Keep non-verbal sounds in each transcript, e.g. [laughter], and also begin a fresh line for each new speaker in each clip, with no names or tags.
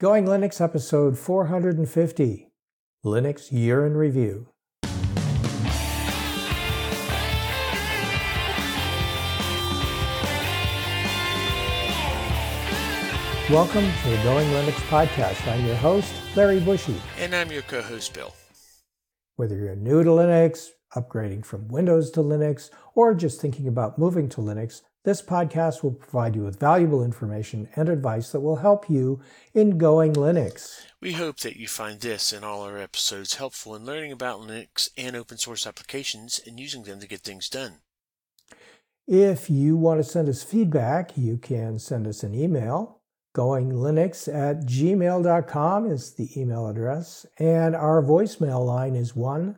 Going Linux episode 450 Linux Year in Review. Welcome to the Going Linux podcast. I'm your host, Larry Bushy.
And I'm your co host, Bill.
Whether you're new to Linux, upgrading from Windows to Linux, or just thinking about moving to Linux, this podcast will provide you with valuable information and advice that will help you in going Linux.
We hope that you find this and all our episodes helpful in learning about Linux and open source applications and using them to get things done.
If you want to send us feedback, you can send us an email. GoingLinux at gmail.com is the email address, and our voicemail line is 1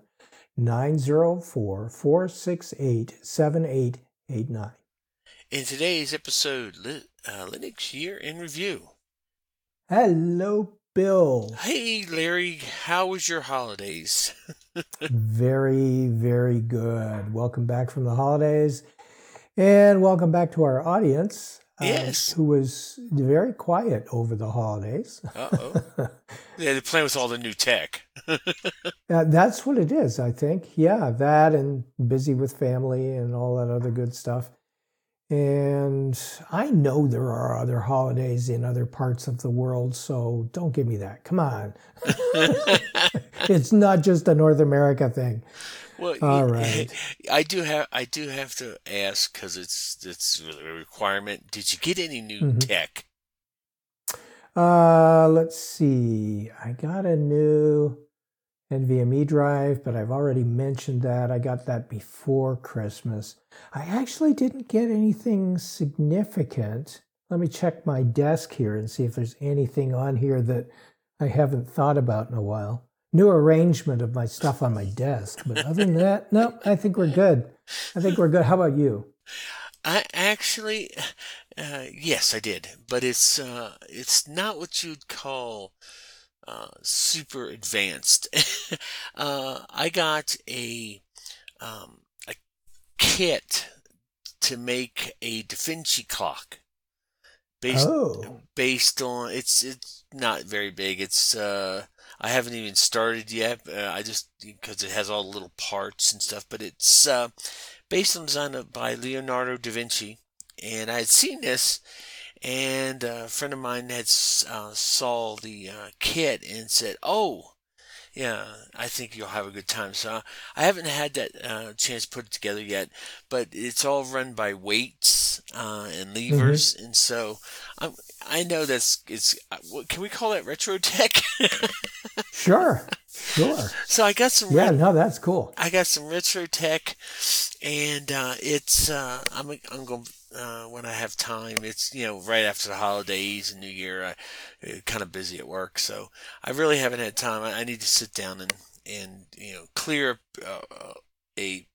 904 468 7889.
In today's episode, uh, Linux Year in Review.
Hello, Bill.
Hey, Larry. How was your holidays? [laughs]
very, very good. Welcome back from the holidays. And welcome back to our audience.
Uh, yes.
who was very quiet over the holidays.
Uh oh. yeah, [laughs] they're playing with all the new tech. [laughs]
uh, that's what it is, I think. Yeah, that and busy with family and all that other good stuff. And I know there are other holidays in other parts of the world, so don't give me that. Come on. [laughs] it's not just a North America thing.
Well, all right. [laughs] I do have I do have to ask because it's it's a requirement. Did you get any new mm-hmm. tech?
Uh, let's see. I got a new NVMe drive, but I've already mentioned that. I got that before Christmas. I actually didn't get anything significant. Let me check my desk here and see if there's anything on here that I haven't thought about in a while. New arrangement of my stuff on my desk, but other than that, [laughs] no, I think we're good. I think we're good. How about you?
I actually, uh, yes, I did, but it's uh, it's not what you'd call uh, super advanced. [laughs] uh, I got a um, a kit to make a Da Vinci clock based
oh.
based on it's it's not very big. It's uh, I haven't even started yet. Uh, I just because it has all the little parts and stuff, but it's uh, based on design by Leonardo da Vinci, and I had seen this and a friend of mine had uh, saw the uh, kit and said, "Oh, yeah, I think you'll have a good time." So I haven't had that uh, chance to put it together yet, but it's all run by weights uh, and levers, mm-hmm. and so I'm, I know that's it's. Uh, can we call it retro tech? [laughs]
sure, sure.
So I got some.
Yeah, no, that's cool.
I got some retro tech, and uh, it's. I'm I'm going uh, when I have time. It's you know right after the holidays and New Year. I uh, kind of busy at work, so I really haven't had time. I, I need to sit down and and you know clear uh, a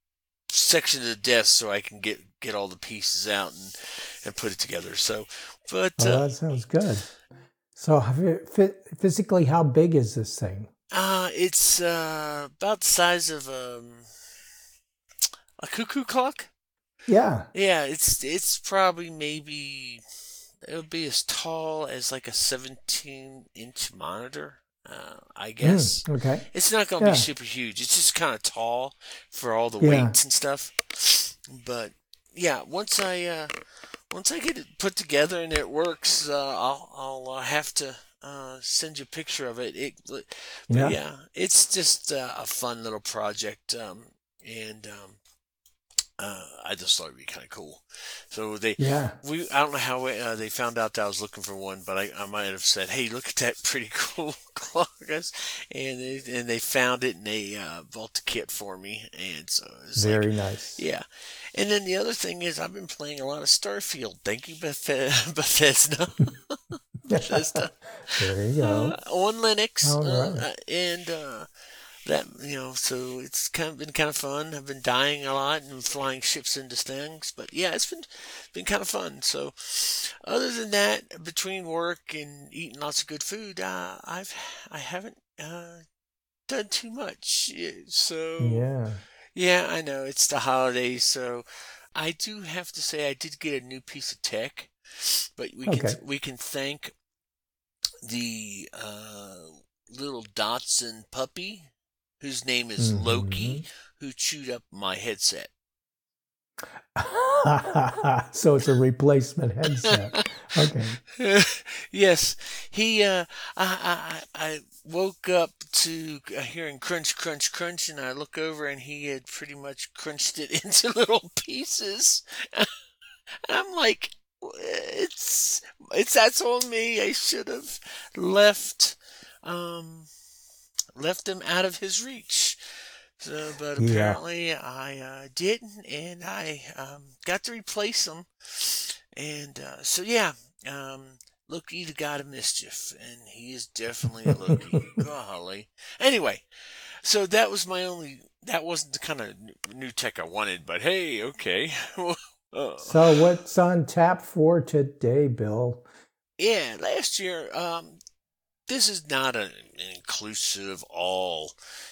section of the desk so I can get get all the pieces out and and put it together. So, but
oh, that sounds good. So, physically, how big is this thing?
Uh, it's uh, about the size of um, a cuckoo clock.
Yeah.
Yeah, it's it's probably maybe it would be as tall as like a 17 inch monitor. Uh, I hmm, guess.
Mm, okay.
It's not going to yeah. be super huge. It's just kind of tall for all the yeah. weights and stuff. But yeah, once I uh, once I get it put together and it works, uh, I'll I'll uh, have to uh, send you a picture of it. It, but yeah. yeah, it's just uh, a fun little project. Um, and um, uh, I just thought it'd be kind of cool. So they,
yeah,
we, I don't know how uh, they found out that I was looking for one, but I, I might have said, "Hey, look at that pretty [laughs] cool clock," and they, and they found it and they uh, bought the kit for me, and so it's
very
like,
nice.
Yeah, and then the other thing is I've been playing a lot of Starfield. Thank you, Beth- [laughs] Bethesda. [laughs]
Bethesda. there you go.
Uh, on Linux,
All right.
Uh, and uh, that you know, so it's kind of been kind of fun. I've been dying a lot and flying ships into things, but yeah, it's been been kind of fun. So, other than that, between work and eating lots of good food, uh, I've I haven't uh, done too much. So
yeah,
yeah, I know it's the holidays, so I do have to say I did get a new piece of tech, but we okay. can we can thank the uh, little dachshund puppy, whose name is mm-hmm. Loki, who chewed up my headset. [laughs]
so it's a replacement headset. Okay. [laughs]
yes, he. Uh, I, I I woke up to hearing crunch, crunch, crunch, and I look over and he had pretty much crunched it [laughs] into little pieces. I'm like, it's it's that's on me. I should have left um left him out of his reach. So, but apparently yeah. I uh, didn't, and I um, got to replace him. And uh, so, yeah, um, Loki, the god of mischief, and he is definitely a Loki. [laughs] Golly. Anyway, so that was my only. That wasn't the kind of new tech I wanted, but hey, okay. [laughs]
Uh, so what's on tap for today, Bill?
Yeah, last year, um, this is not an inclusive all,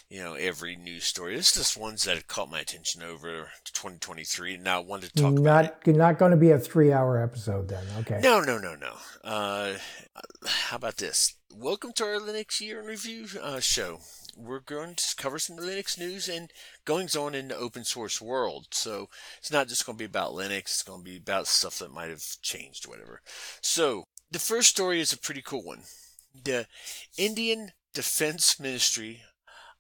you know, every news story. This is just ones that have caught my attention over 2023. Now, I wanted to talk
not,
about
it. Not going to be a three-hour episode then. Okay.
No, no, no, no. Uh, how about this? Welcome to our Linux Year in Review uh, show we're going to cover some Linux news and goings on in the open source world. So it's not just going to be about Linux, it's going to be about stuff that might have changed, whatever. So the first story is a pretty cool one. The Indian Defense Ministry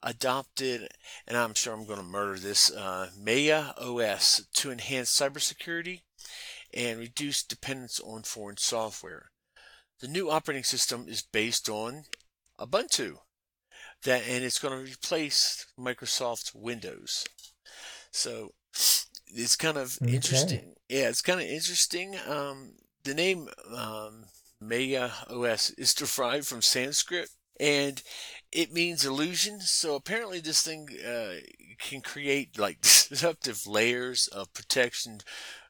adopted, and I'm sure I'm going to murder this, uh, Maya OS to enhance cybersecurity and reduce dependence on foreign software. The new operating system is based on Ubuntu, that and it's going to replace Microsoft Windows. So it's kind of okay. interesting. Yeah, it's kind of interesting. Um, the name um, Maya OS is derived from Sanskrit and it means illusion. So apparently, this thing uh, can create like [laughs] disruptive layers of protection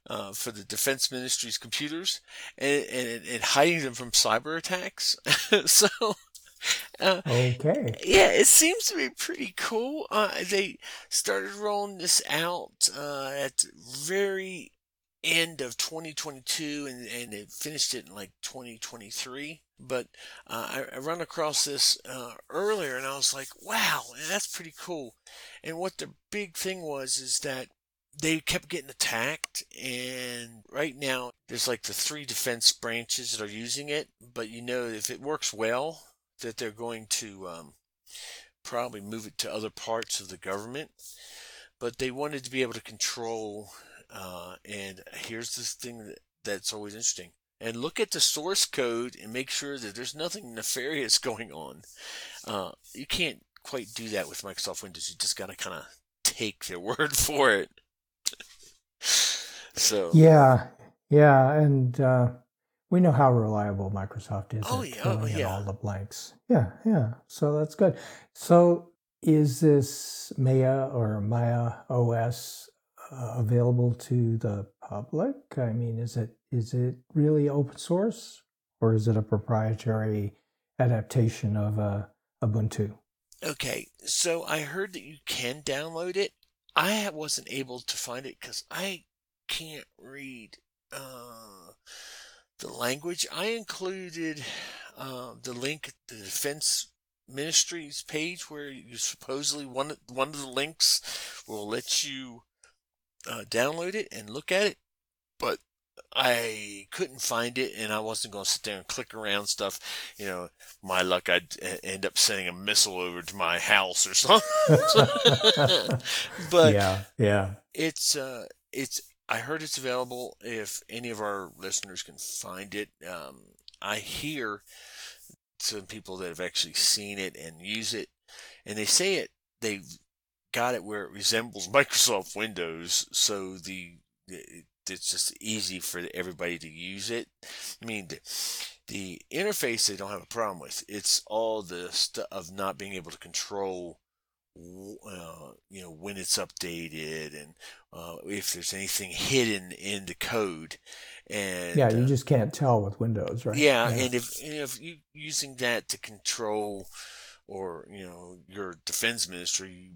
uh, for the defense ministry's computers and, and, and hiding them from cyber attacks. [laughs] so
uh, okay.
Yeah, it seems to be pretty cool. Uh, they started rolling this out uh, at very end of 2022 and, and it finished it in like 2023 but uh, I, I run across this uh, earlier and i was like wow that's pretty cool. And what the big thing was is that they kept getting attacked and right now there's like the three defense branches that are using it. But you know if it works well that they're going to um, probably move it to other parts of the government, but they wanted to be able to control. Uh, and here's this thing that, that's always interesting. And look at the source code and make sure that there's nothing nefarious [laughs] going on. Uh, you can't quite do that with Microsoft Windows. You just got to kind of take their [laughs] word for it. [laughs] so
yeah, yeah, and uh, we know how reliable Microsoft is
oh, yeah, oh, yeah.
all the blanks. Yeah, yeah. So that's good. So is this Maya or Maya OS uh, available to the public? I mean, is it is it really open source or is it a proprietary adaptation of uh, Ubuntu?
Okay, so I heard that you can download it. I wasn't able to find it because I can't read. Uh, the language. I included uh, the link, the Defense Ministries page, where you supposedly one one of the links will let you uh, download it and look at it, but I couldn't find it, and I wasn't going to sit there and click around stuff. You know, my luck, I'd end up sending a missile over to my house or [laughs] something. [laughs] but
yeah, yeah,
it's uh, it's I heard it's available if any of our listeners can find it. Um, I hear some people that have actually seen it and use it, and they say it they've got it where it resembles [laughs] Microsoft Windows, so the it's just easy for everybody to use it. I mean, the, the interface they don't have a problem with. It's all the stuff of not being able to control uh, you know when it's updated and uh, if there's anything hidden in the code and
yeah you uh, just can't tell with windows right
yeah, yeah. and if if you using that to control or you know your defense ministry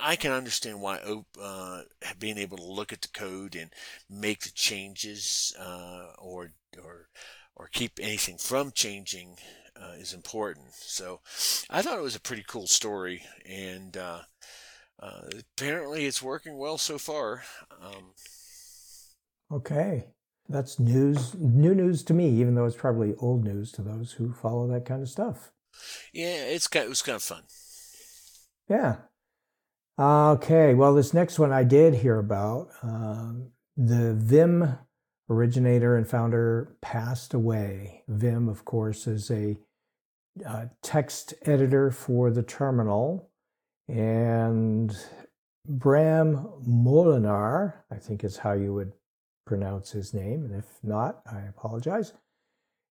I can understand why uh, being able to look at the code and make the changes uh, or or or keep anything from changing uh, is important. So I thought it was a pretty cool story, and uh, uh, apparently it's working well so far. Um,
okay. That's news, new news to me, even though it's probably old news to those who follow that kind of stuff.
Yeah, it's kind, it was kind of fun.
Yeah. Okay. Well, this next one I did hear about. Um, the Vim originator and founder passed away. Vim, of course, is a uh, text editor for the terminal. And Bram Molenaar, I think is how you would pronounce his name, and if not, I apologize.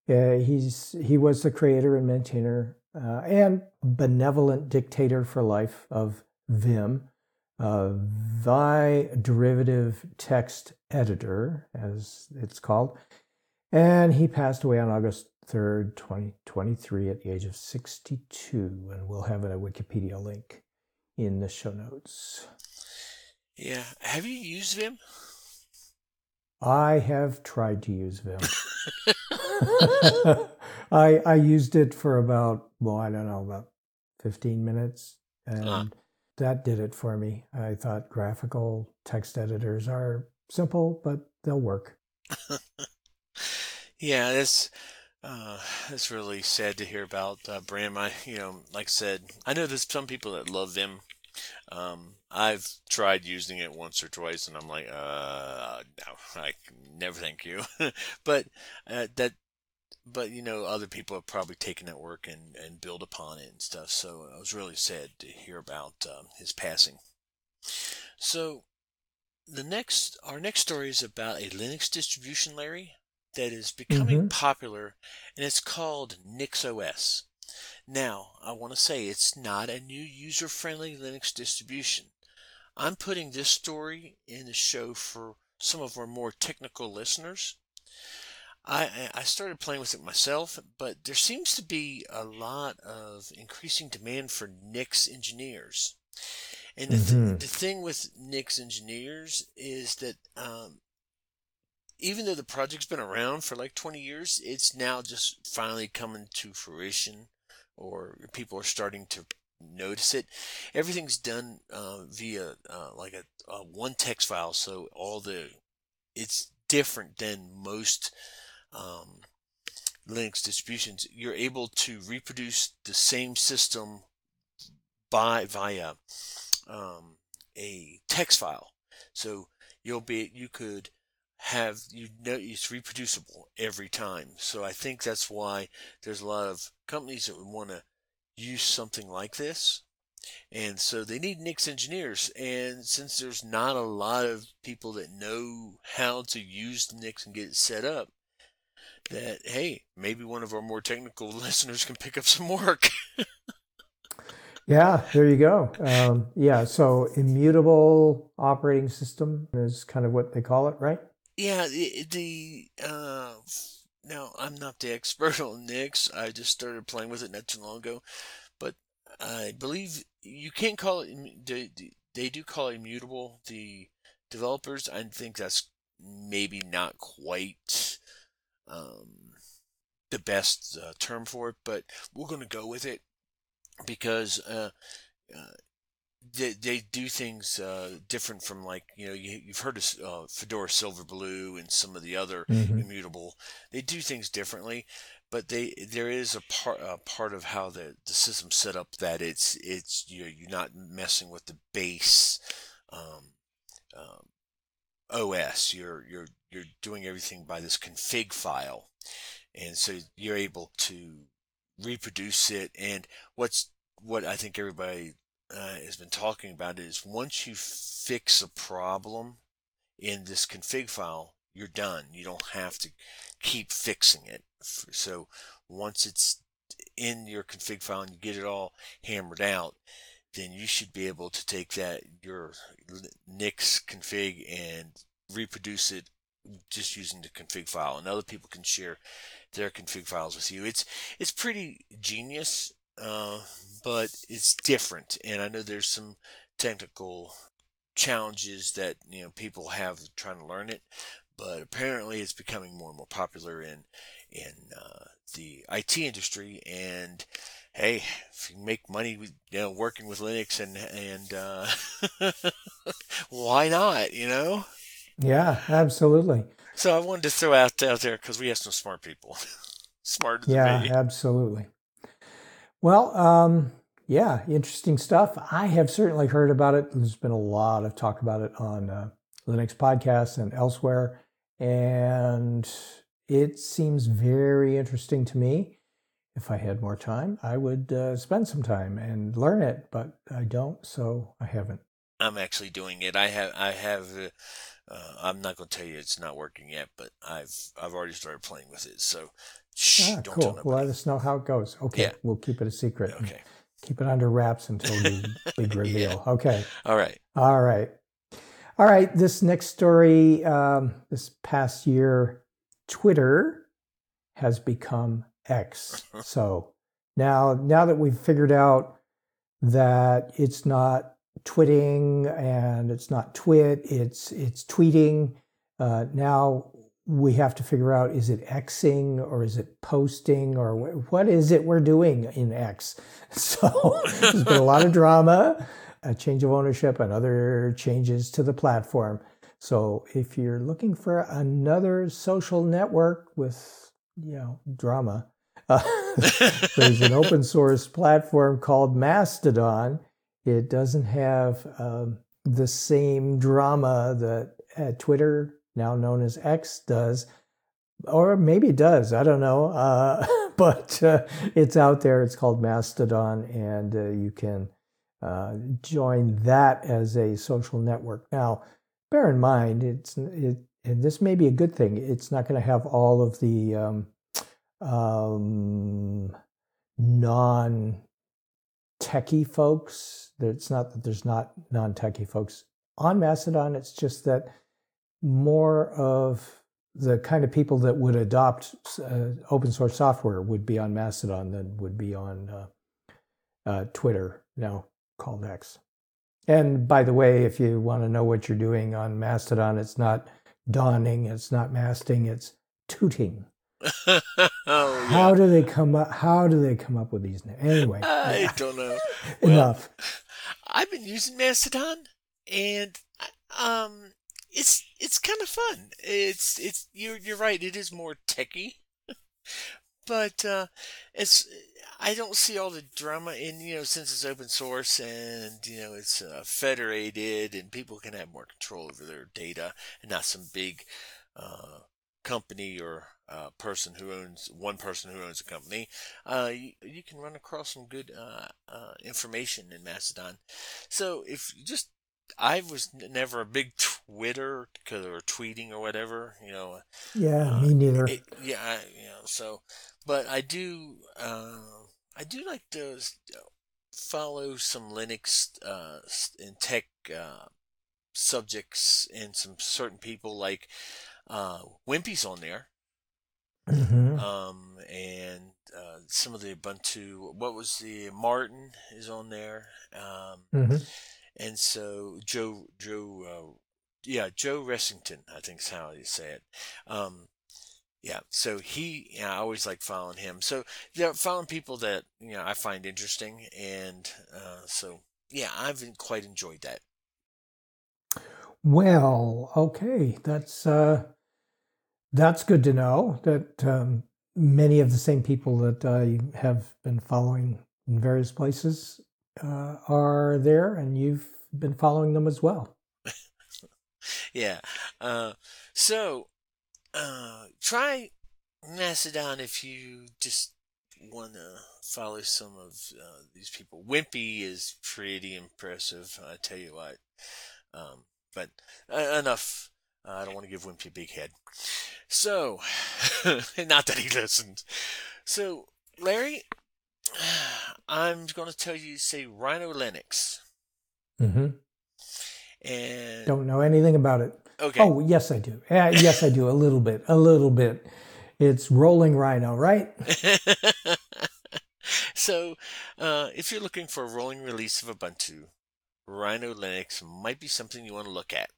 Uh, he's he was the creator and maintainer uh, and benevolent dictator for life of Vim, a Vi derivative text editor, as it's called, and he passed away on August 3rd, 2023, at the age of 62. And we'll have a Wikipedia link in the show notes.
Yeah. Have you used Vim?
I have tried to use Vim. [laughs] I I used it for about well, I don't know, about 15 minutes and uh. That did it for me. I thought graphical text editors are simple, but they'll work. [laughs]
yeah, that's uh, really sad to hear about uh, Bram. I, you know, like I said, I know there's some people that love Vim. Um, I've tried using it once or twice, and I'm like, uh, no, I never thank you. [laughs] but uh, that, but you know, other people have probably taken that work and and build upon it and stuff. So I was really sad to hear about um, his passing. So the next, our next story is about a Linux distribution, Larry, that is becoming mm-hmm. popular, and it's called NixOS. Now, I want to say it's not a new user friendly Linux distribution. I'm putting this story in the show for some of our more technical listeners. I, I started playing with it myself, but there seems to be a lot of increasing demand for Nix engineers. And the, mm-hmm. th- the thing with Nix engineers is that um, even though the project's been around for like 20 years, it's now just finally coming to fruition or people are starting to notice it. Everything's done uh, via uh, like a, a, one text file, so all the it's different than most um, Linux distributions. You're able to reproduce the same system by via um, a text file. So you'll be you could have you know it's reproducible every time. So I think that's why there's a lot of companies that would want to use something like this. And so they need Nix engineers. And since there's not a lot of people that know how to use Nix and get it set up, that hey, maybe one of our more technical [laughs] listeners can pick up some work. [laughs]
yeah, there you go. Um, yeah, so immutable operating system is kind of what they call it, right?
Yeah, the, the uh, now I'm not the expert [laughs] on Nix. I just started playing with it not too long ago, but I believe you can't call it. They, they do call it immutable. The developers, I think that's maybe not quite um, the best uh, term for it, but we're going to go with it because uh, uh, they, they do things uh, different from like you know you, have heard of uh, Fedora Silverblue and some of the other mm-hmm. immutable. They do things differently, but they there is a part a part of how the, the system's set up that it's it's you know, you're not messing with the base um, um, OS. You're you're you're doing everything by this config file, and so you're able to reproduce it. And what's what I think everybody uh, has been talking about is once you fix a problem in this config file, you're done. You don't have to keep fixing it. So once it's in your config file and you get it all hammered out, then you should be able to take that your Nix config and reproduce it just using the config file, and other people can share their config files with you. It's it's pretty genius uh, but it's different. And I know there's some technical challenges that you know people have trying to learn it, but apparently it's becoming more and more popular. And in uh, the IT industry, and hey, if you make money, with, you know, working with Linux, and and uh, [laughs] why not? You know.
Yeah, absolutely.
So I wanted to throw out out there because we have some smart people, [laughs] smarter than
yeah,
me.
absolutely. Well, um, yeah, interesting stuff. I have certainly heard about it. There's been a lot of talk about it on uh, Linux podcasts and elsewhere, and it seems very interesting to me. If I had more time, I would uh, spend some time and learn it, but I don't, so I haven't.
I'm actually doing it. I have I have. Uh, uh, I'm not going to tell you it's not working yet, but I've I've already started playing with it. So, shh,
ah,
don't
cool. Let us know how it goes. Okay,
Yeah.
we'll keep it a secret.
Okay.
Keep it under wraps until the big [laughs] reveal. Okay.
All right.
All right. All right. This next story um, this past year, Twitter has become X. So now, now that we've figured out that it's not twitting and it's not twit, it's it's tweeting. Uh, now we have to figure out is it Xing or is it posting or wh- what is it we're doing in X? [laughs] So there's been a lot of [laughs] drama, a change of ownership, and other changes to the platform. So if you're looking for another social network with you know drama, uh, [laughs] there's an open source platform called Mastodon. It doesn't have um, the same drama that uh, Twitter, now known as X, does. Or maybe it does. I don't know. Uh, [laughs] but uh, it's out there. It's called Mastodon, and uh, you can uh, join that as a social network. Now, bear in mind, it's it, and this may be a good thing. It's not going to have all of the um, um, non techie folks. It's not that there's not non techie folks on Mastodon. It's just that more of the kind of people that would adopt uh, open source software would be on Mastodon than would be on uh, uh, Twitter, now called X. And by the way, if you want to know what you're doing on Mastodon, it's not dawning, it's not masting, it's tooting. [laughs]
oh, yeah.
How do they come up? How do they come up with these names? Anyway,
I
yeah,
don't know. [laughs]
enough. [laughs]
I've been using Mastodon, and um, it's it's kind of fun. It's it's you're you're right. It is more techy, but uh, it's I don't see all the drama in you know since it's open source and you know it's uh, federated and people can have more control over their data and not some big uh, company or uh, person who owns one person who owns a company. Uh, you, you can run across some good uh, uh, information in Mastodon. So if you just I was never a big Twitter or tweeting or whatever, you know.
Yeah, me neither.
It, yeah, I, you know. So, but I do. Uh, I do like to follow some Linux uh, and tech uh, subjects and some certain people like uh, Wimpy's on there,
Mhm.
um, and uh, some of the Ubuntu. What was the Martin is on there, um,
Mhm.
and so Joe Joe uh, yeah Joe Ressington I think is how you say it. Um, yeah, so he, yeah, I always like following him. So they're following people that you know I find interesting, and uh, so yeah, I've quite enjoyed that.
Well, okay, that's uh, that's good to know that um, many of the same people that I have been following in various places uh, are there, and you've been following them as well. [laughs]
Yeah, uh, so uh, try Mastodon if you just want to follow some of uh, these people. Wimpy is pretty impressive, I tell you what. Um, but uh, enough. Uh, I don't want to give Wimpy a big head. So, [laughs] not that he listens. So, Larry, I'm going to tell you say Rhino Linux.
hmm
And
Don't know anything about it.
Okay,
Oh, yes, I do. Yeah, yes, I do. A little bit. A little bit. It's Rolling Rhino, right? [laughs]
so, uh, if you're looking for a rolling release of Ubuntu, Rhino Linux might be something you want to look at.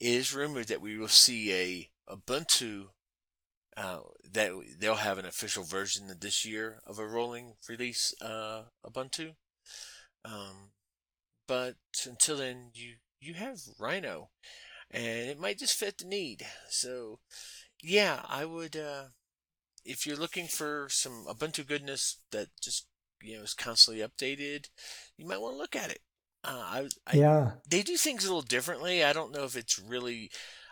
It is rumored that we will see a Ubuntu uh, that they'll have an official version this year of a rolling release uh, Ubuntu. Um, but until then, you you have Rhino, and it might just fit the need. So, yeah, I would. Uh, if you're looking for some Ubuntu goodness that just you know is constantly updated, you might want to look at it. Uh, I, I,
yeah,
they do things a little differently. I don't know if it's really.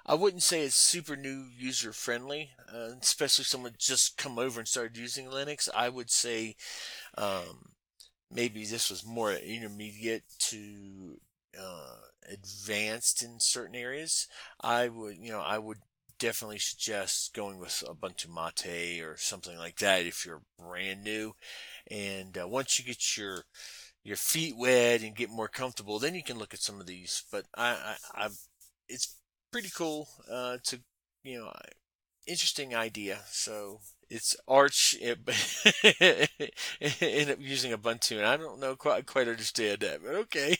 I wouldn't say it's super new user friendly, uh, especially someone just come over and started using Linux. I would say um, maybe this was more intermediate to advanced in certain areas. I would, you know, I would definitely suggest going with Ubuntu Mate or something like that if you're brand new. And uh, once you get your your feet wet and get more comfortable, then you can look at some of these. But I, I, I it's pretty cool uh, to you know interesting idea. So it's Arch it, [laughs] end up using Ubuntu, and I don't know quite quite understand that, but okay.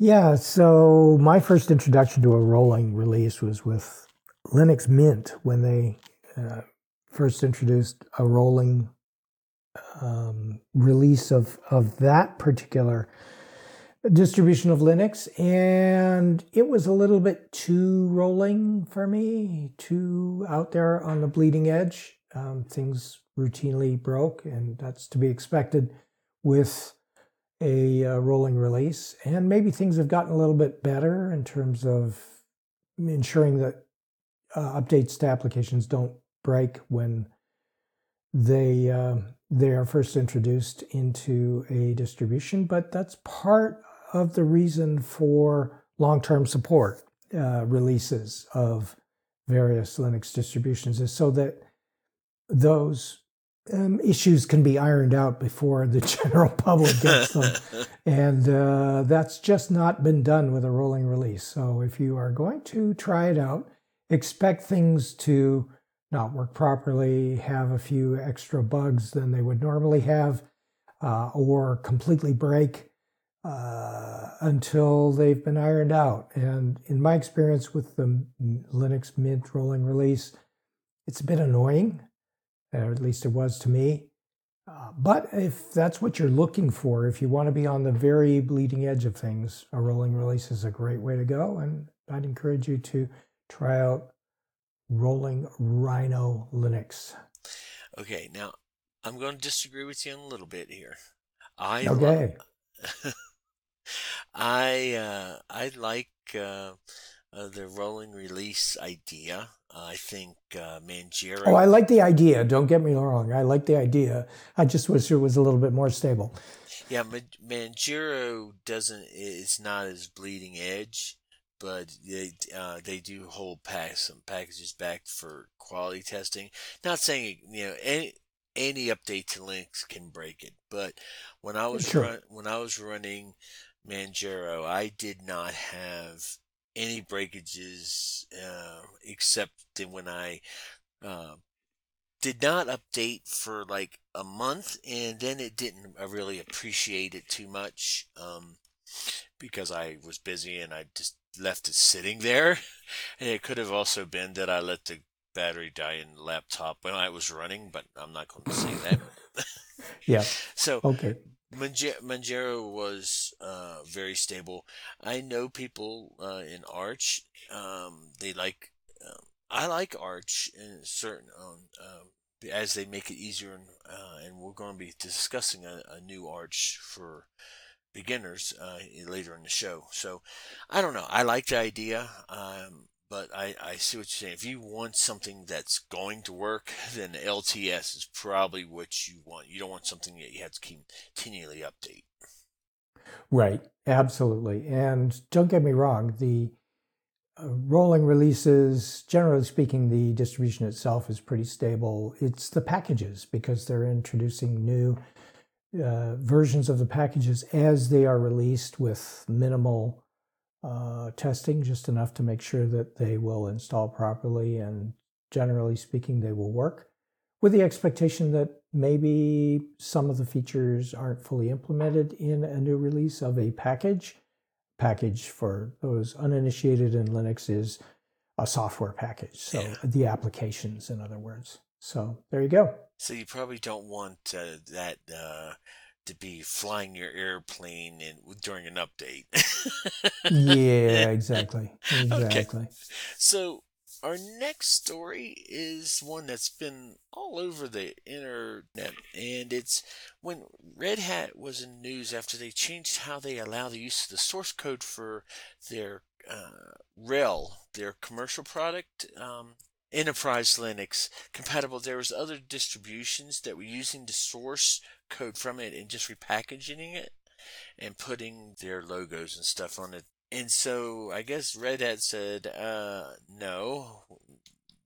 Yeah, so my first introduction to a rolling release was with Linux Mint when they uh, first introduced a rolling um, release of of that particular distribution of Linux, and it was a little bit too rolling for me, too out there on the bleeding edge. Um, things routinely broke, and that's to be expected with a uh, rolling release. And maybe things have gotten a little bit better in terms of ensuring that uh, updates to applications don't break when they uh, they are first introduced into a distribution. But that's part of the reason for long-term support uh, releases of various Linux distributions is so that those um, issues can be ironed out before the [laughs] general public gets them. and uh, that's just not been done with a rolling release. So if you are going to try it out, expect things to not work properly, have a few extra bugs than they would normally have, uh, or completely break uh, until they've been ironed out. And in my experience with the Linux Mint rolling release, it's a bit annoying, or at least it was to me. Uh, but if that's what you're looking for, if you want to be on the very bleeding edge of things, a rolling release is a great way to go. And I'd encourage you to try out rolling Rhino Linux.
Okay, now I'm going to disagree with you a little bit here. I
okay. [laughs]
I uh, I like uh, uh, the rolling release idea. I think uh, Manjaro.
Oh, I like the idea. Don't get me wrong. I like the idea. I just wish it was a little bit more stable.
Yeah, Manjaro doesn't. It's not as bleeding edge, but they uh, they do hold pack some packages back for quality testing. Not saying you know any any update to Linux can break it, but when I was sure. run, when I was running Manjaro, I did not have any breakages uh, except when I uh, did not update for like a month, and then it didn't I really appreciate it too much um, because I was busy and I just left it sitting there. And [laughs] it could have also been that I let the battery die in the laptop when I was running, but I'm not going to say that. [laughs]
yeah. [laughs]
So
okay.
Manjaro was uh, very stable. I know people uh, in Arch. Um, they like. Um, I like Arch in certain um, uh, as they make it easier, and, uh, and we're going to be discussing a, a new Arch for beginners uh, later in the show. So I don't know. I like the idea. Um, but I, I see what you're saying. If you want something that's going to work, [laughs] then LTS is probably what you want. You don't want something that you have to continually update.
Right, absolutely. And don't get me wrong, the uh, rolling releases, generally speaking, the distribution itself is pretty stable. It's the packages because they're introducing new uh, versions of the packages as they are released with minimal uh, testing, just enough to make sure that they will install properly and generally speaking, they will work with the expectation that maybe some of the features aren't fully implemented in a new release of a package. Package for those uninitiated in Linux is a software package. So yeah. the applications, in other words. So there you go.
So you probably don't want uh, that uh, to be flying your airplane in, during an update.
yeah, exactly. [laughs] Exactly. Okay.
So our next story is one that's been all over the internet, and it's when Red Hat was in news after they changed how they allow the use of the source code for their uh, RHEL, their commercial product. Um, enterprise Linux compatible. There was other distributions that were using the source code from it and just repackaging it and putting their logos and stuff on it. And so I guess Red Hat said, uh, no,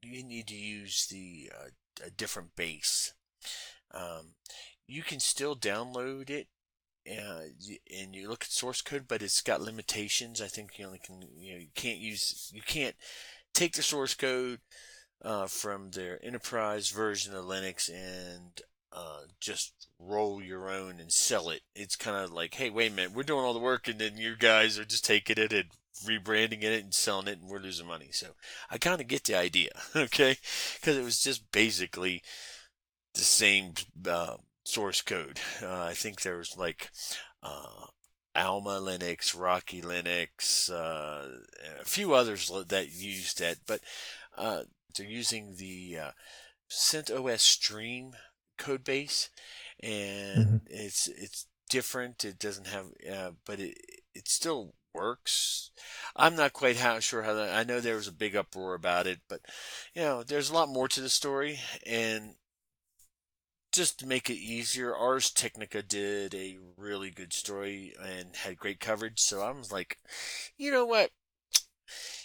you need to use the uh, a different base. Um, you can still download it uh, and you look at source code, but it's got limitations. I think you only can, you know, you can't use, you can't take the source code uh, from their enterprise version of Linux and uh, just roll your own and sell it. It's kind of like, hey, wait a minute, we're doing all the work, and then you guys are just taking it and rebranding it and selling it, and we're losing money. So I kind of get the idea, [laughs] okay? Because it was just basically the same uh, source code. Uh, I think there was like uh, Alma Linux, Rocky Linux, uh, a few others that used that, but uh, they're using the uh, CentOS Stream code base, and mm-hmm. it's it's different. It doesn't have, uh, but it it still works. I'm not quite how sure how that. I know there was a big uproar about it, but you know, there's a lot more to the story, and just to make it easier, Ars Technica did a really good story and had great coverage. So I was like, you know what?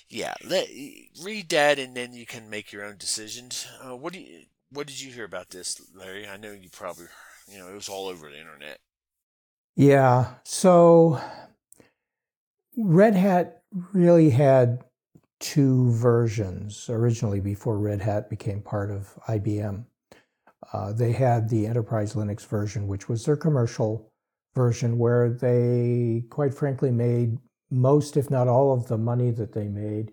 Yeah, let read that and then you can make your own decisions. Uh, what do you? What did you hear about this, Larry? I know you probably, you know, it was all over the internet.
Yeah. So Red Hat really had two versions originally before Red Hat became part of IBM. Uh, they had the enterprise Linux version, which was their commercial version, where they, quite frankly, made most, if not all, of the money that they made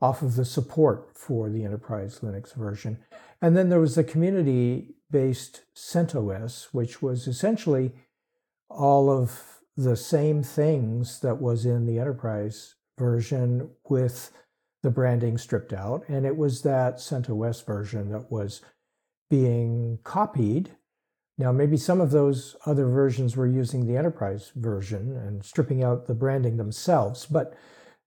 off of the support for the enterprise Linux version. And then there was the community based CentOS, which was essentially all of the same things that was in the enterprise version with the branding stripped out. And it was that CentOS version that was being copied. Now, maybe some of those other versions were using the enterprise version and stripping out the branding themselves, but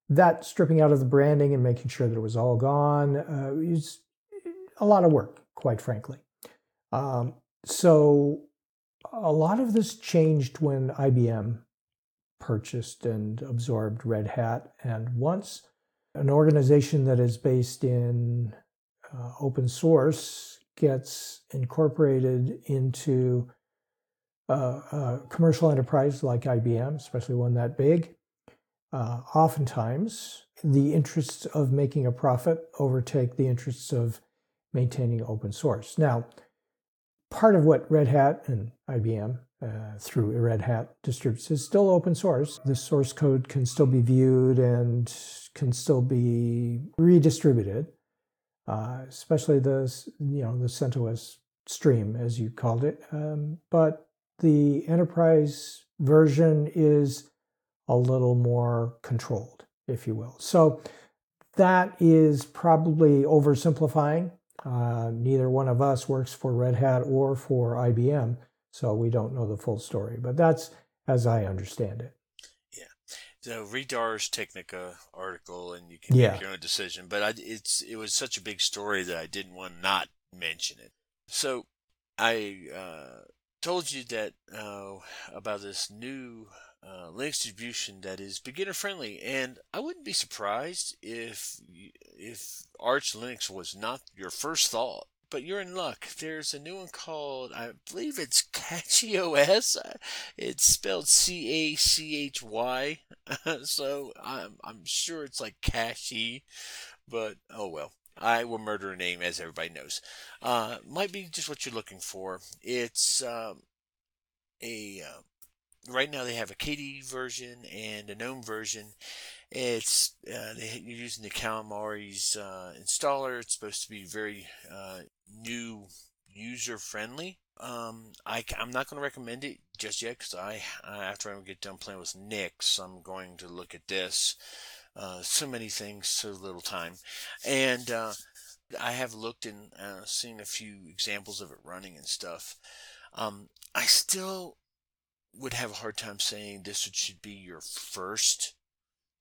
that stripping out of the branding and making sure that it was all gone uh, is a lot of work, quite frankly. Um, so, a lot of this changed when IBM purchased and absorbed Red Hat. And once an organization that is based in uh, open source gets incorporated into a, a commercial enterprise like IBM, especially one that big, uh, oftentimes the interests of making a profit overtake the interests of maintaining open source. Now, part of what Red Hat and IBM uh, through Red Hat distributes is still open source. The source code can still be viewed and can still be redistributed uh, especially the you know the CentOS stream as you called it. Um, but the enterprise version is a little more controlled, if you will. So that is probably oversimplifying. Uh, neither one of us works for Red Hat or for IBM, so we don't know the full story. But that's as I understand it Yeah.
the read Ars Technica article, and you can yeah. make your own decision. But I, it's it was such a big story that I didn't want to not mention it. So I uh, told you that uh, about this new uh, Linux distribution that is beginner friendly, and I wouldn't be surprised if if Arch Linux was not your first thought but you're in luck. There's a new one called, I believe it's [laughs] CachyOS. It's spelled C A C H Y. [laughs] so I'm, I'm sure it's like Cashy, but oh well. I will murder a name, as everybody knows. Uh, might be just what you're looking for. It's um, a uh, right now they have a KDE version and a GNOME version. It's uh, they, you're using the Calamares uh, installer. It's supposed to be very uh, new user friendly. Um, I, I'm not going to recommend it just yet because I after I get done playing with Nix, I'm going to look at this. Uh, so many things, so little time, and uh, I have looked and uh, seen a few examples of it running and stuff. Um, I still would have a hard time saying this should be your first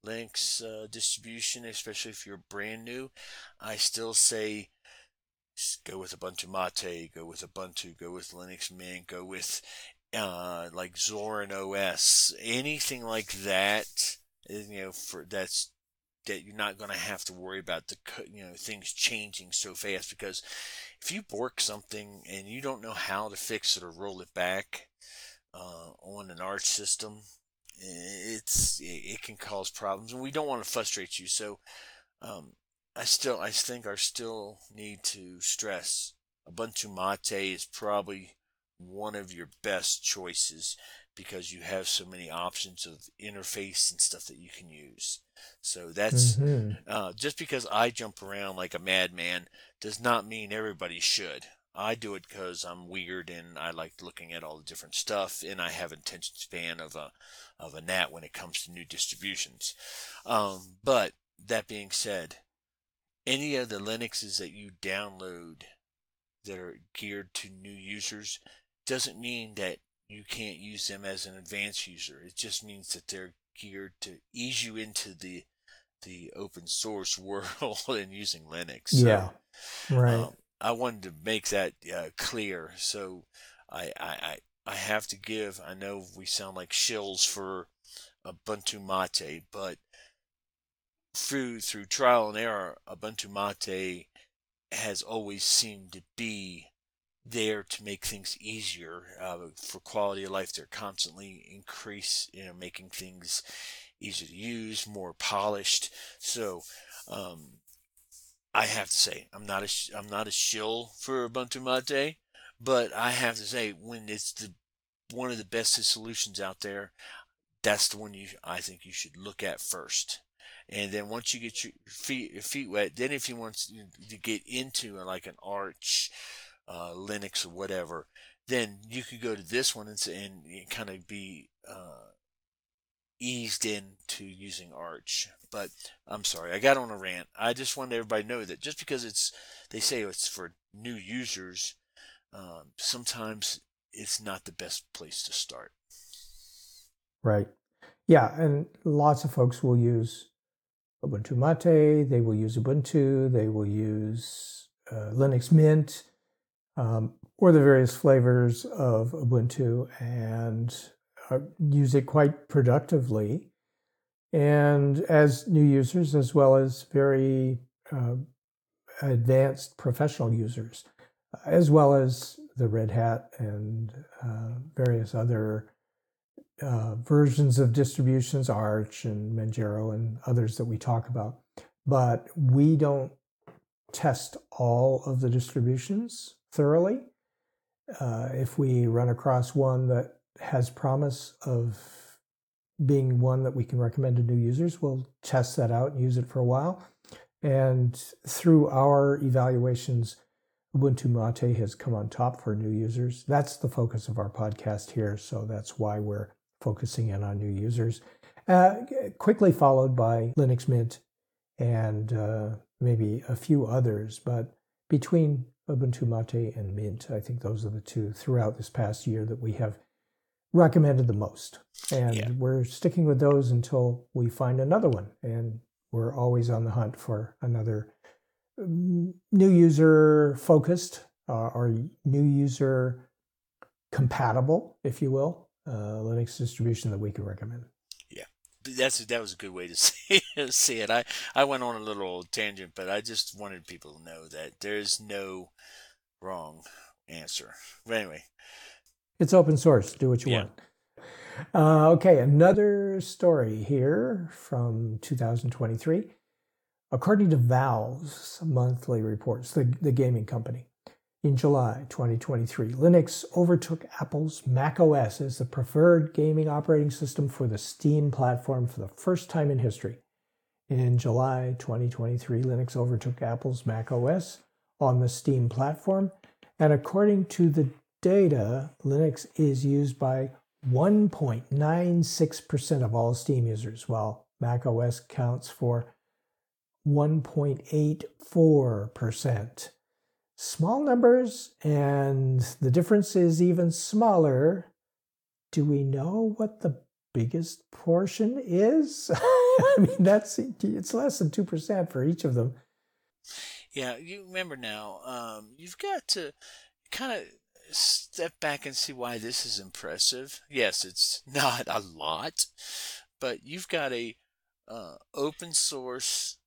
Linux uh, distribution, especially if you're brand new. I still say go with Ubuntu Mate, go with Ubuntu, go with Linux Mint, go with uh, like Zorin OS, anything like that. You know, for that's that you're not going to have to worry about the you know things changing so fast because if you bork something and you don't know how to fix it or roll it back uh, on an arch system, it's it can cause problems, and we don't want to frustrate you. So um, I still I think I still need to stress Ubuntu Mate is probably one of your best choices because you have so many options of interface and stuff that you can use. So that's mm-hmm. uh, just because I jump around like a madman does not mean everybody should. I do it because I'm weird and I like looking at all the different stuff, and I have attention span of a of a gnat when it comes to new distributions. Um, but that being said, any of the Linuxes that you download that are geared to new users doesn't mean that you can't use them as an advanced user. It just means that they're geared to ease you into the the open source [laughs] world and using Linux.
So, yeah, right. Um,
I wanted to make that uh, clear. So I, I I have to give. I know we sound like shills for Ubuntu Mate, but through through trial and error, Ubuntu Mate has always seemed to be there to make things easier uh, for quality of life. They're constantly increase, you know, making things easier to use, more polished. So, um, I have to say, I'm not a I'm not a shill for Ubuntu Mate, but I have to say, when it's the one of the best solutions out there, that's the one you I think you should look at first. And then once you get your feet your feet wet, then if you want to get into like an Arch uh, Linux or whatever, then you could go to this one and, and kind of be uh, eased into using Arch. But I'm sorry, I got on a rant. I just wanted everybody to know that just because it's they say it's for new users, um, sometimes it's not the best place to start.
Right. Yeah, and lots of folks will use Ubuntu Mate. They will use Ubuntu. They will use uh, Linux Mint um, or the various flavors of Ubuntu and uh, use it quite productively. And as new users, as well as very uh, advanced professional users, as well as the Red Hat and uh, various other uh, versions of distributions, Arch and Manjaro and others that we talk about. But we don't test all of the distributions thoroughly. Uh, if we run across one that has promise of being one that we can recommend to new users, we'll test that out and use it for a while. And through our evaluations, Ubuntu Mate has come on top for new users. That's the focus of our podcast here. So that's why we're focusing in on new users. Uh, quickly followed by Linux Mint and uh, maybe a few others. But between Ubuntu Mate and Mint. I think those are the two throughout this past year that we have recommended the most. And yeah. we're sticking with those until we find another one. And we're always on the hunt for another mm, new user focused uh, or new user compatible, if you will, uh, Linux distribution that we can recommend Yeah,
that's that was a good way to [laughs] see, see it. I I went on a little tangent, but I just wanted people to know that there's no wrong answer. But anyway,
it's open source. Do what you yeah. want. Uh, okay, another story here from 2023. According to Valve's monthly reports, the, the gaming company, In July 2023, Linux overtook Apple's Mac OS as the preferred gaming operating system for the Steam platform for the first time in history. In July 2023, Linux overtook Apple's Mac OS on the Steam platform, and according to the data, Linux is used by 1.96% of all Steam users, while Mac OS counts for 1.84% small numbers and the difference is even smaller. Do we know what the biggest portion is? [laughs] I mean, that's it's less than 2% for each of them.
Yeah, you remember now, um, you've got to kind of step back and see why this is impressive. Yes, it's [laughs] not a lot, but you've got a uh, open source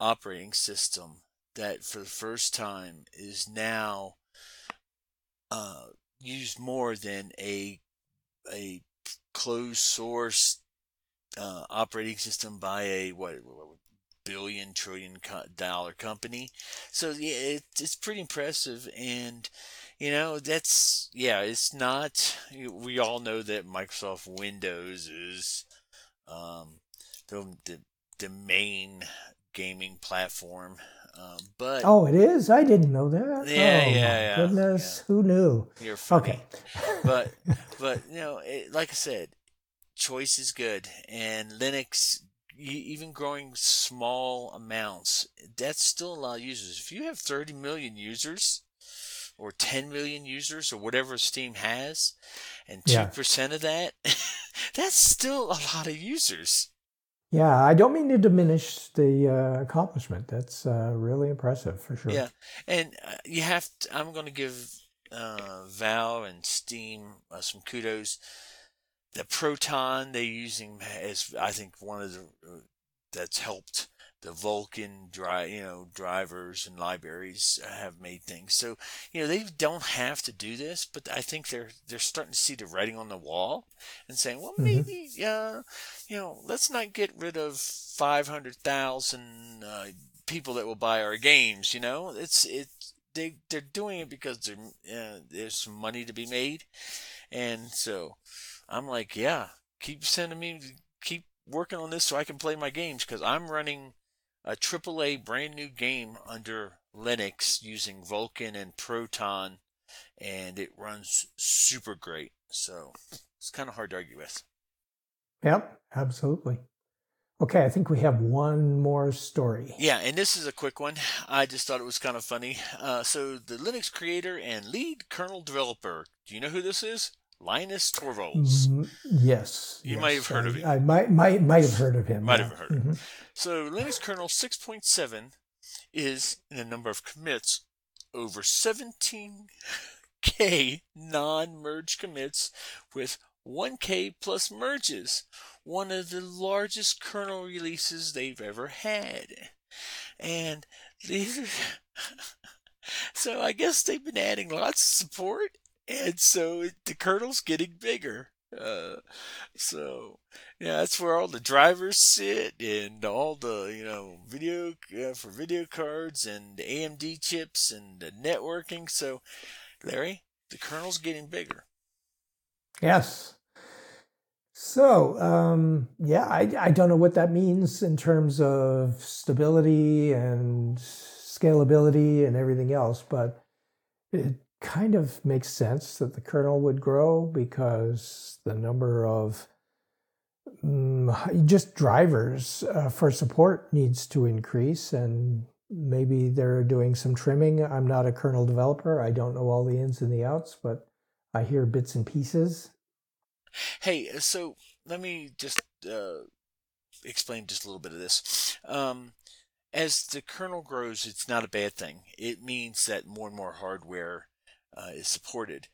operating system that for the first time is now uh, used more than a a closed source uh, operating system by a what, what billion trillion dollar company. So yeah, it, it's pretty impressive, and you know that's yeah, it's not. We all know that Microsoft Windows is um, the, the the main gaming platform um, but
oh, it is. I didn't know that.
Yeah,
oh,
yeah, yeah.
Goodness,
yeah.
who knew?
You're funny.
Okay,
but [laughs] but you know, it, like I said, choice is good, and Linux, even growing small amounts, that's still a lot of users. If you have 30 million users, or 10 million users or whatever Steam has, and 2% yeah. of that, [laughs] that's still a lot of users.
Yeah, I don't mean to diminish the uh, accomplishment. That's uh, really impressive for sure.
Yeah, and uh, you have. To, I'm going to give uh, Valve and Steam uh, some kudos. The Proton they're using is, I think one of the uh, that's helped the Vulkan dry, you know, drivers and libraries have made things. So, you know, they don't have to do this, but I think they're they're starting to see the writing on the wall and saying, well, mm-hmm. maybe, uh, you know, let's not get rid of five hundred thousand uh, people that will buy our games. You know, it's it they they're doing it because uh, there's money to be made, and so I'm like, yeah, keep sending me, keep working on this so I can play my games because I'm running a AAA brand new game under Linux using Vulkan and Proton, and it runs super great. So it's kind of hard to argue with.
Yep, absolutely. Okay, I think we have one more story.
Yeah, and this is a quick one. I just thought it was kind of funny. Uh, so, the Linux creator and lead kernel developer, do you know who this is? Linus Torvalds. Mm,
yes.
You
yes.
might have heard
I,
of him.
I might might might have heard of him.
might yeah. have heard mm-hmm. So Linux kernel 6.7 is in a number of commits over 17k non-merge commits with 1k plus merges. One of the largest kernel releases they've ever had. And these are [laughs] so I guess they've been adding lots of support and so the kernel's getting bigger. Uh, so yeah, that's where all the drivers sit and all the you know video uh, for video cards and AMD chips and the networking. So, Larry, the kernel's getting bigger.
Yes. So, um, yeah, I, I don't know what that means in terms of stability and scalability and everything else, but it kind of makes sense that the kernel would grow because the number of um, just drivers uh, for support needs to increase and maybe they're doing some trimming. I'm not a kernel developer. I don't know all the ins and the outs but i hear bits and pieces.
Hey so let me just uh, explain just a little bit of this. Um, as the kernel grows it's not a bad thing. It means that more and more hardware uh, is supported.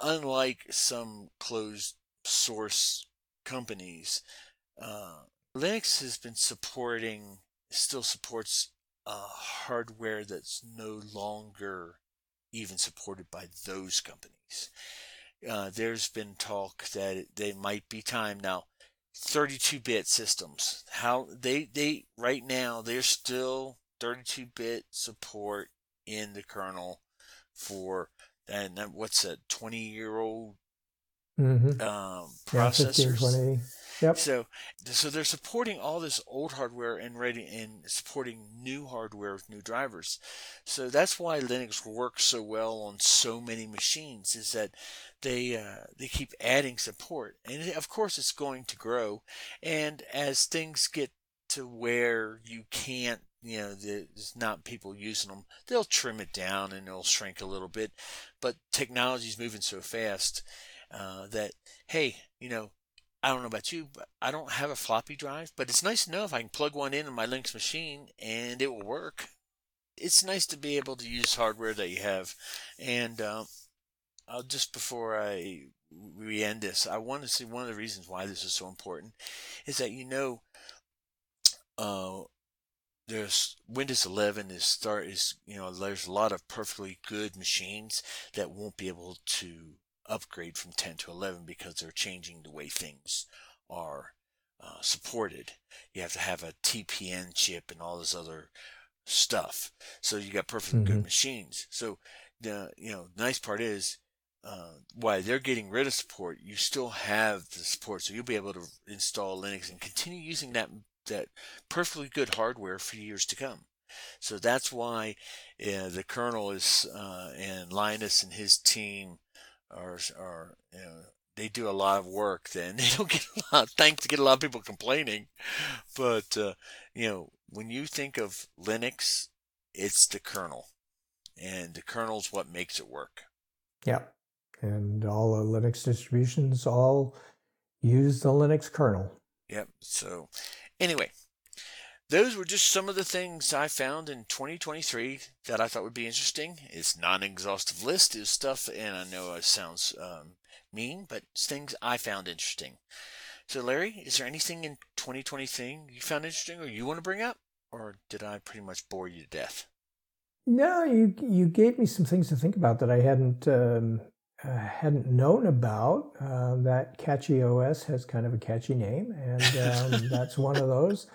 Unlike some closed source companies, uh, Linux has been supporting, still supports uh, hardware that's no longer even supported by those companies. Uh, there's been talk that they might be time now. 32-bit systems. How they they right now they're still 32-bit support in the kernel for and what's a 20 year old
Mm-hmm.
um,
Yeah, 15, Yep.
So, so they're supporting all this old hardware and ready and supporting new hardware with new drivers. So that's why Linux works so well on so many machines. Is that they uh, they keep adding support, and of course it's going to grow. And as things get to where you can't, you know, there's not people using them, they'll trim it down and it'll shrink a little bit. But technology's moving so fast uh, that hey, you know, I don't know about you, but I don't have a floppy drive, but it's nice to know if I can plug one in on my Linux machine and it will work. It's nice to be able to use hardware that you have. And uh, uh, just before I we end this, I want to say one of the reasons why this is so important is that you know, uh, there's Windows 11 is start is you know there's a lot of perfectly good machines that won't be able to upgrade from 10 to 11 because they're changing the way things are uh, supported. You have to have a TPM chip and all this other stuff. So you got perfectly good
Mhm.
machines. So the you know nice part is uh, why they're getting rid of support, you still have the support, so you'll be able to install Linux and continue using that that perfectly good hardware for years to come. So that's why uh, the kernel is uh, and Linus and his team are are you know they do a lot of work. Then [laughs] they don't get a lot. Thanks to get a lot of people complaining, but uh, you know when you think of Linux, it's the kernel, and the kernel's what makes it work.
Yep. And all the Linux distributions all use the Linux kernel.
Yep. So, anyway, those were just some of the things I found in 2023 that I thought would be interesting. It's not an exhaustive list. It's stuff, and I know it sounds um, mean, but things I found interesting. So, Larry, is there anything in 2023 you found interesting or you want to bring up? Or did I pretty much bore you to death?
No, you you gave me some things to think about that I hadn't um, uh, hadn't known about. Uh, that Cachy OS has kind of a catchy name, and um, [laughs] that's one of those.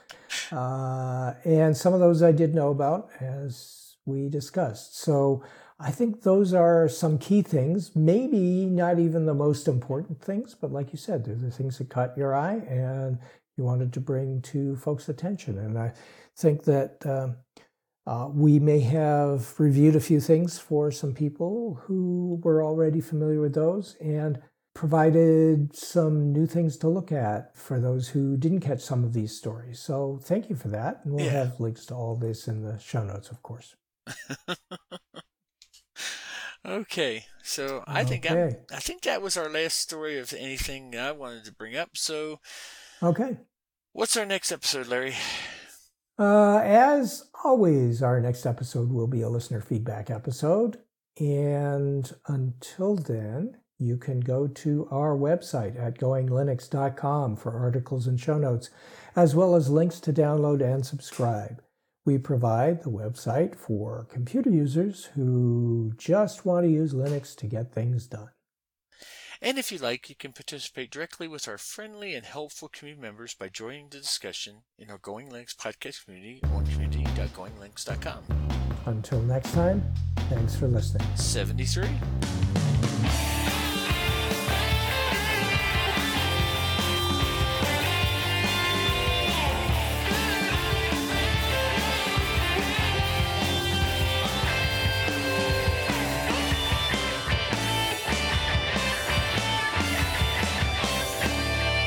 Uh, and some of those I did know about, as we discussed. So I think those are some key things. Maybe not even the most important things, but like you said, they're the things that caught your eye and you wanted to bring to folks' attention. And I think that. Um, uh, we may have reviewed a few things for some people who were already familiar with those and provided some new things to look at for those who didn't catch some of these stories. So thank you for that. And we'll
Yeah.
have links to all this in the show notes, of course. [laughs]
Okay, so I think I'm, I think that was our last story of anything I wanted to bring up. So,
Okay.
what's our next episode, Larry?
Uh, as always, our next episode will be a listener feedback episode. And until then, you can go to our website at goinglinux.com for articles and show notes, as well as links to download and subscribe. We provide the website for computer users who just want to use Linux to get things done.
And if you like, you can participate directly with our friendly and helpful community members by joining the discussion in our Going Linux podcast community on community.goinglinux.com.
Until next time, thanks for listening.
73.